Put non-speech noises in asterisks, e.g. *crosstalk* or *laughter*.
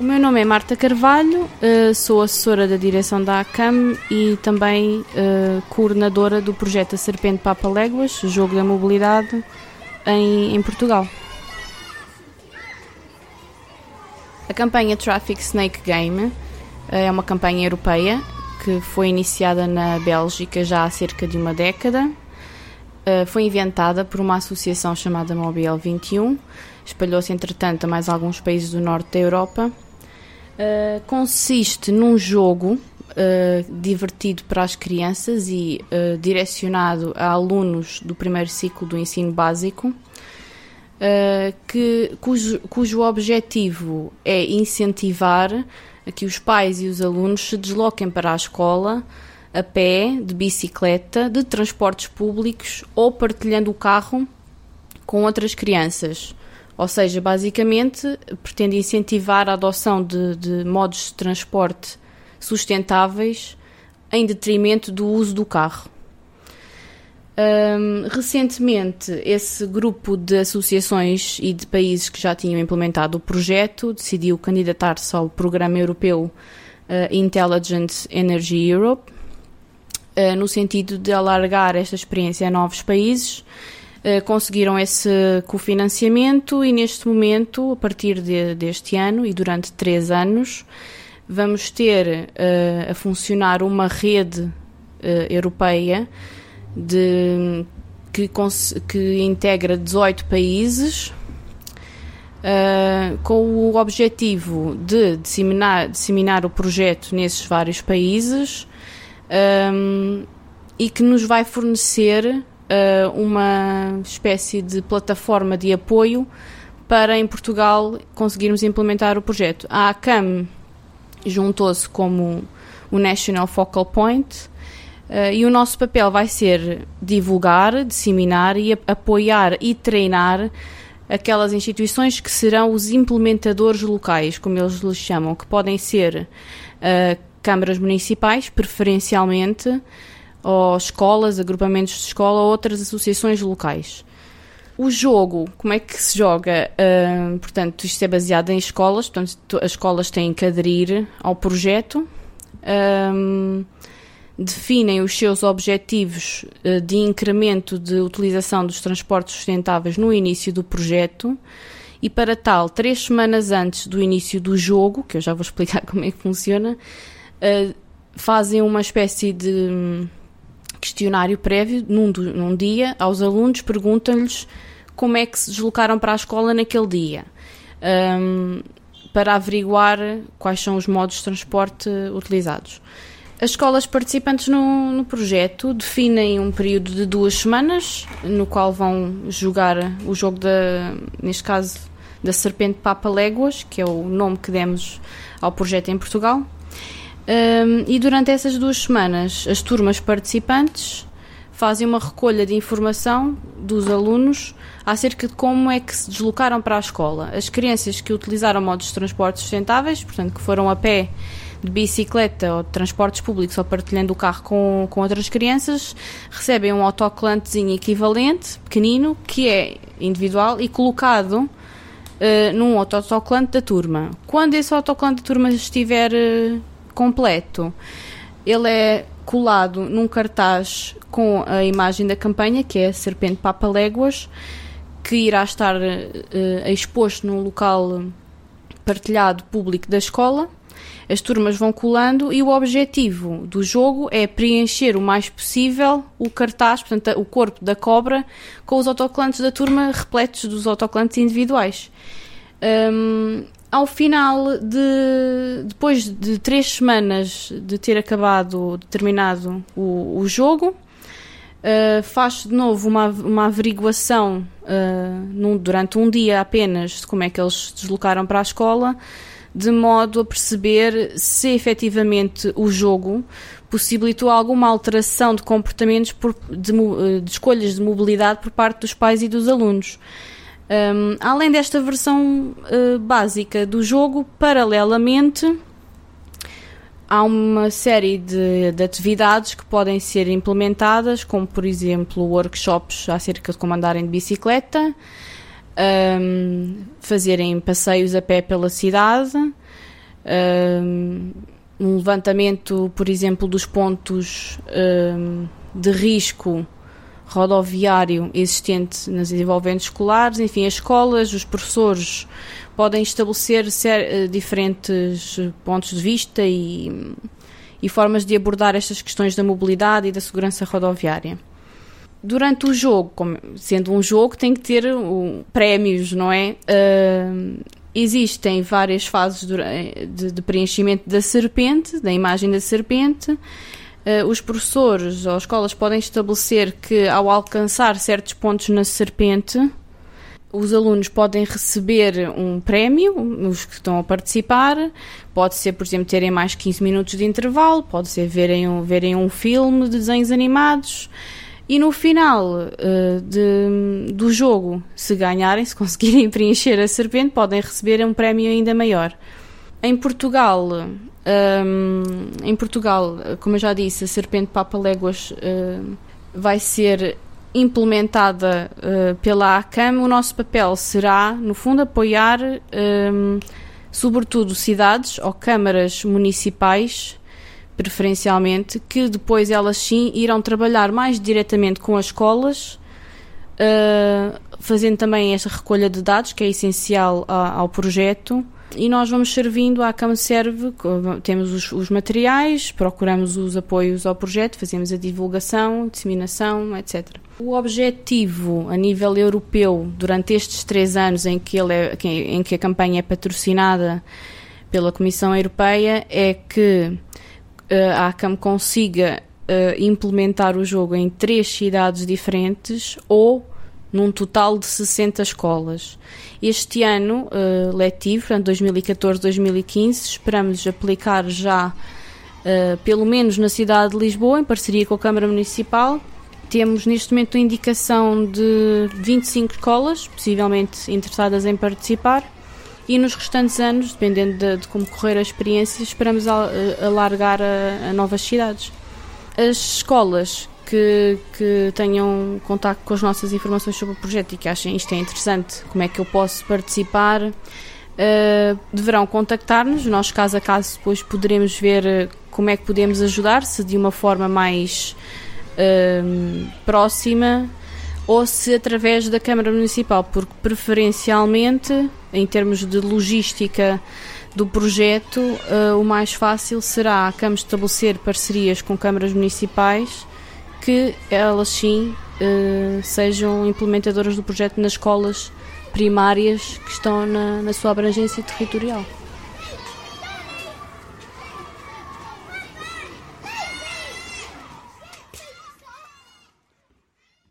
O meu nome é Marta Carvalho, uh, sou assessora da direção da ACAM e também uh, coordenadora do projeto A Serpente Papa Léguas, Jogo da Mobilidade, em, em Portugal. A campanha Traffic Snake Game uh, é uma campanha europeia que foi iniciada na Bélgica já há cerca de uma década. Foi inventada por uma associação chamada Mobile 21, espalhou-se entretanto a mais alguns países do norte da Europa. Uh, consiste num jogo uh, divertido para as crianças e direcionado a alunos do primeiro ciclo do ensino básico, que, cujo, cujo objetivo é incentivar que os pais e os alunos se desloquem para a escola a pé, de bicicleta, de transportes públicos ou partilhando o carro com outras crianças. Ou seja, basicamente pretende incentivar a adoção de, de modos de transporte sustentáveis em detrimento do uso do carro. Um, recentemente, esse grupo de associações e de países que já tinham implementado o projeto decidiu candidatar-se ao Programa Europeu uh, Intelligent Energy Europe, uh, no sentido de alargar esta experiência a novos países eh, conseguiram esse cofinanciamento e neste momento, a partir de, deste ano e durante três anos, vamos ter uh, a funcionar uma rede uh, europeia de, que, que, integra 18 países com o objetivo de disseminar, disseminar o projeto nesses vários países um, e que nos vai fornecer uh, uma espécie de plataforma de apoio para em Portugal conseguirmos implementar o projeto. A ACAM juntou-se como o National Focal Point uh, e o nosso papel vai ser divulgar, disseminar e apoiar e treinar aquelas instituições que serão os implementadores locais, como eles lhes chamam, que podem ser uh, câmaras municipais, preferencialmente, ou escolas, agrupamentos de escola ou outras associações locais. O jogo, como é que se joga? Uh, portanto, isto é baseado em escolas, portanto, as escolas têm que aderir ao projeto, um, definem os seus objetivos uh, de incremento de utilização dos transportes sustentáveis no início do projeto e, para tal, três semanas antes do início do jogo, que eu já vou *laughs* explicar como é que funciona, uh, fazem uma espécie de questionário prévio, num, num dia, aos alunos, perguntam-lhes como é que se deslocaram para a escola naquele dia, um, para averiguar quais são os modos de transporte utilizados. As escolas participantes no, no, projeto definem um período de duas semanas, no qual vão jogar o jogo da, neste caso, da Serpente Papa Léguas, que é o nome que demos ao projeto em Portugal. Um, e durante essas duas semanas, as turmas participantes fazem uma recolha de informação dos alunos acerca de como é que se deslocaram para a escola. As crianças que utilizaram modos de transporte sustentáveis, portanto, que foram a pé, de bicicleta ou de transportes públicos ou partilhando o carro com, com outras crianças, recebem um autocolantezinho equivalente, pequenino, que é individual e colocado uh, num autocolante da turma. Quando esse autocolante da turma estiver uh, completo. Ele é colado num cartaz com a imagem da campanha, que é a Serpente Papa Léguas, que irá estar uh, exposto num local partilhado público da escola. As turmas vão colando e o objetivo do jogo é preencher o mais possível o cartaz, portanto, o corpo da cobra, com os autocolantes da turma repletos dos autocolantes individuais. Um, ao final de depois de três semanas de ter acabado, de terminado o, o jogo, uh, faz de novo uma, uma averiguação uh, num, durante um dia apenas de como é que eles se deslocaram para a escola, de modo a perceber se efetivamente o jogo possibilitou alguma alteração de comportamentos por, de, de escolhas de mobilidade por parte dos pais e dos alunos. Um, além desta versão uh, básica do jogo, paralelamente há uma série de, de, atividades que podem ser implementadas, como por exemplo workshops acerca de como andarem de bicicleta, um, fazerem passeios a pé pela cidade, um, um levantamento, por exemplo, dos pontos um, de risco rodoviário existente nas envolventes escolares, enfim, as escolas, os professores podem estabelecer ser, diferentes pontos de vista e, e formas de abordar estas questões da mobilidade e da segurança rodoviária durante o jogo, sendo um jogo, tem que ter um, prémios, não é? Uh, existem várias fases de, de, preenchimento da serpente, da imagem da serpente. Uh, os professores ou escolas podem estabelecer que, ao alcançar certos pontos na serpente, os alunos podem receber um prémio, os que estão a participar. Pode ser, por exemplo, terem mais 15 minutos de intervalo, pode ser verem um, verem um filme de desenhos animados. E no final uh, de, do jogo, se ganharem, se *laughs* conseguirem preencher a serpente, podem receber um prémio ainda maior. Em Portugal, um, em Portugal, como eu já disse, a serpente Papa Léguas uh, vai ser implementada uh, pela ACAM. O nosso papel será, no fundo, apoiar, um, sobretudo, cidades ou câmaras municipais preferencialmente, que depois elas sim irão trabalhar mais diretamente com as escolas, uh, fazendo também esta recolha de dados, que é essencial a, ao projeto. E nós vamos servindo à Cama Serve, temos os, os, materiais, procuramos os apoios ao projeto, fazemos a divulgação, disseminação, etc. O objetivo a nível europeu, durante estes três anos em que, ele é, em que a campanha é patrocinada pela Comissão Europeia, é que a ACAM consiga uh, implementar o jogo em três cidades diferentes ou num total de 60 escolas. Este ano uh, letivo, portanto 2014-2015, esperamos aplicar já uh, pelo menos na cidade de Lisboa, em parceria com a Câmara Municipal. Temos neste momento a indicação de 25 escolas, possivelmente interessadas em participar e nos restantes anos, dependendo de, de como correr a experiência, esperamos alargar a, a, novas cidades. As escolas que, que tenham contato com as nossas informações sobre o projeto e que achem isto é interessante, como é que eu posso participar, uh, deverão contactar-nos. Nós, caso a caso, depois poderemos ver eh, como é que podemos ajudar, se de uma forma mais uh, próxima ou se através da Câmara Municipal, porque preferencialmente, em termos de logística do projeto, uh, o mais fácil será a Câmara estabelecer parcerias com câmaras municipais que elas sim uh, sejam implementadoras do projeto nas escolas primárias que estão na, na sua abrangência territorial.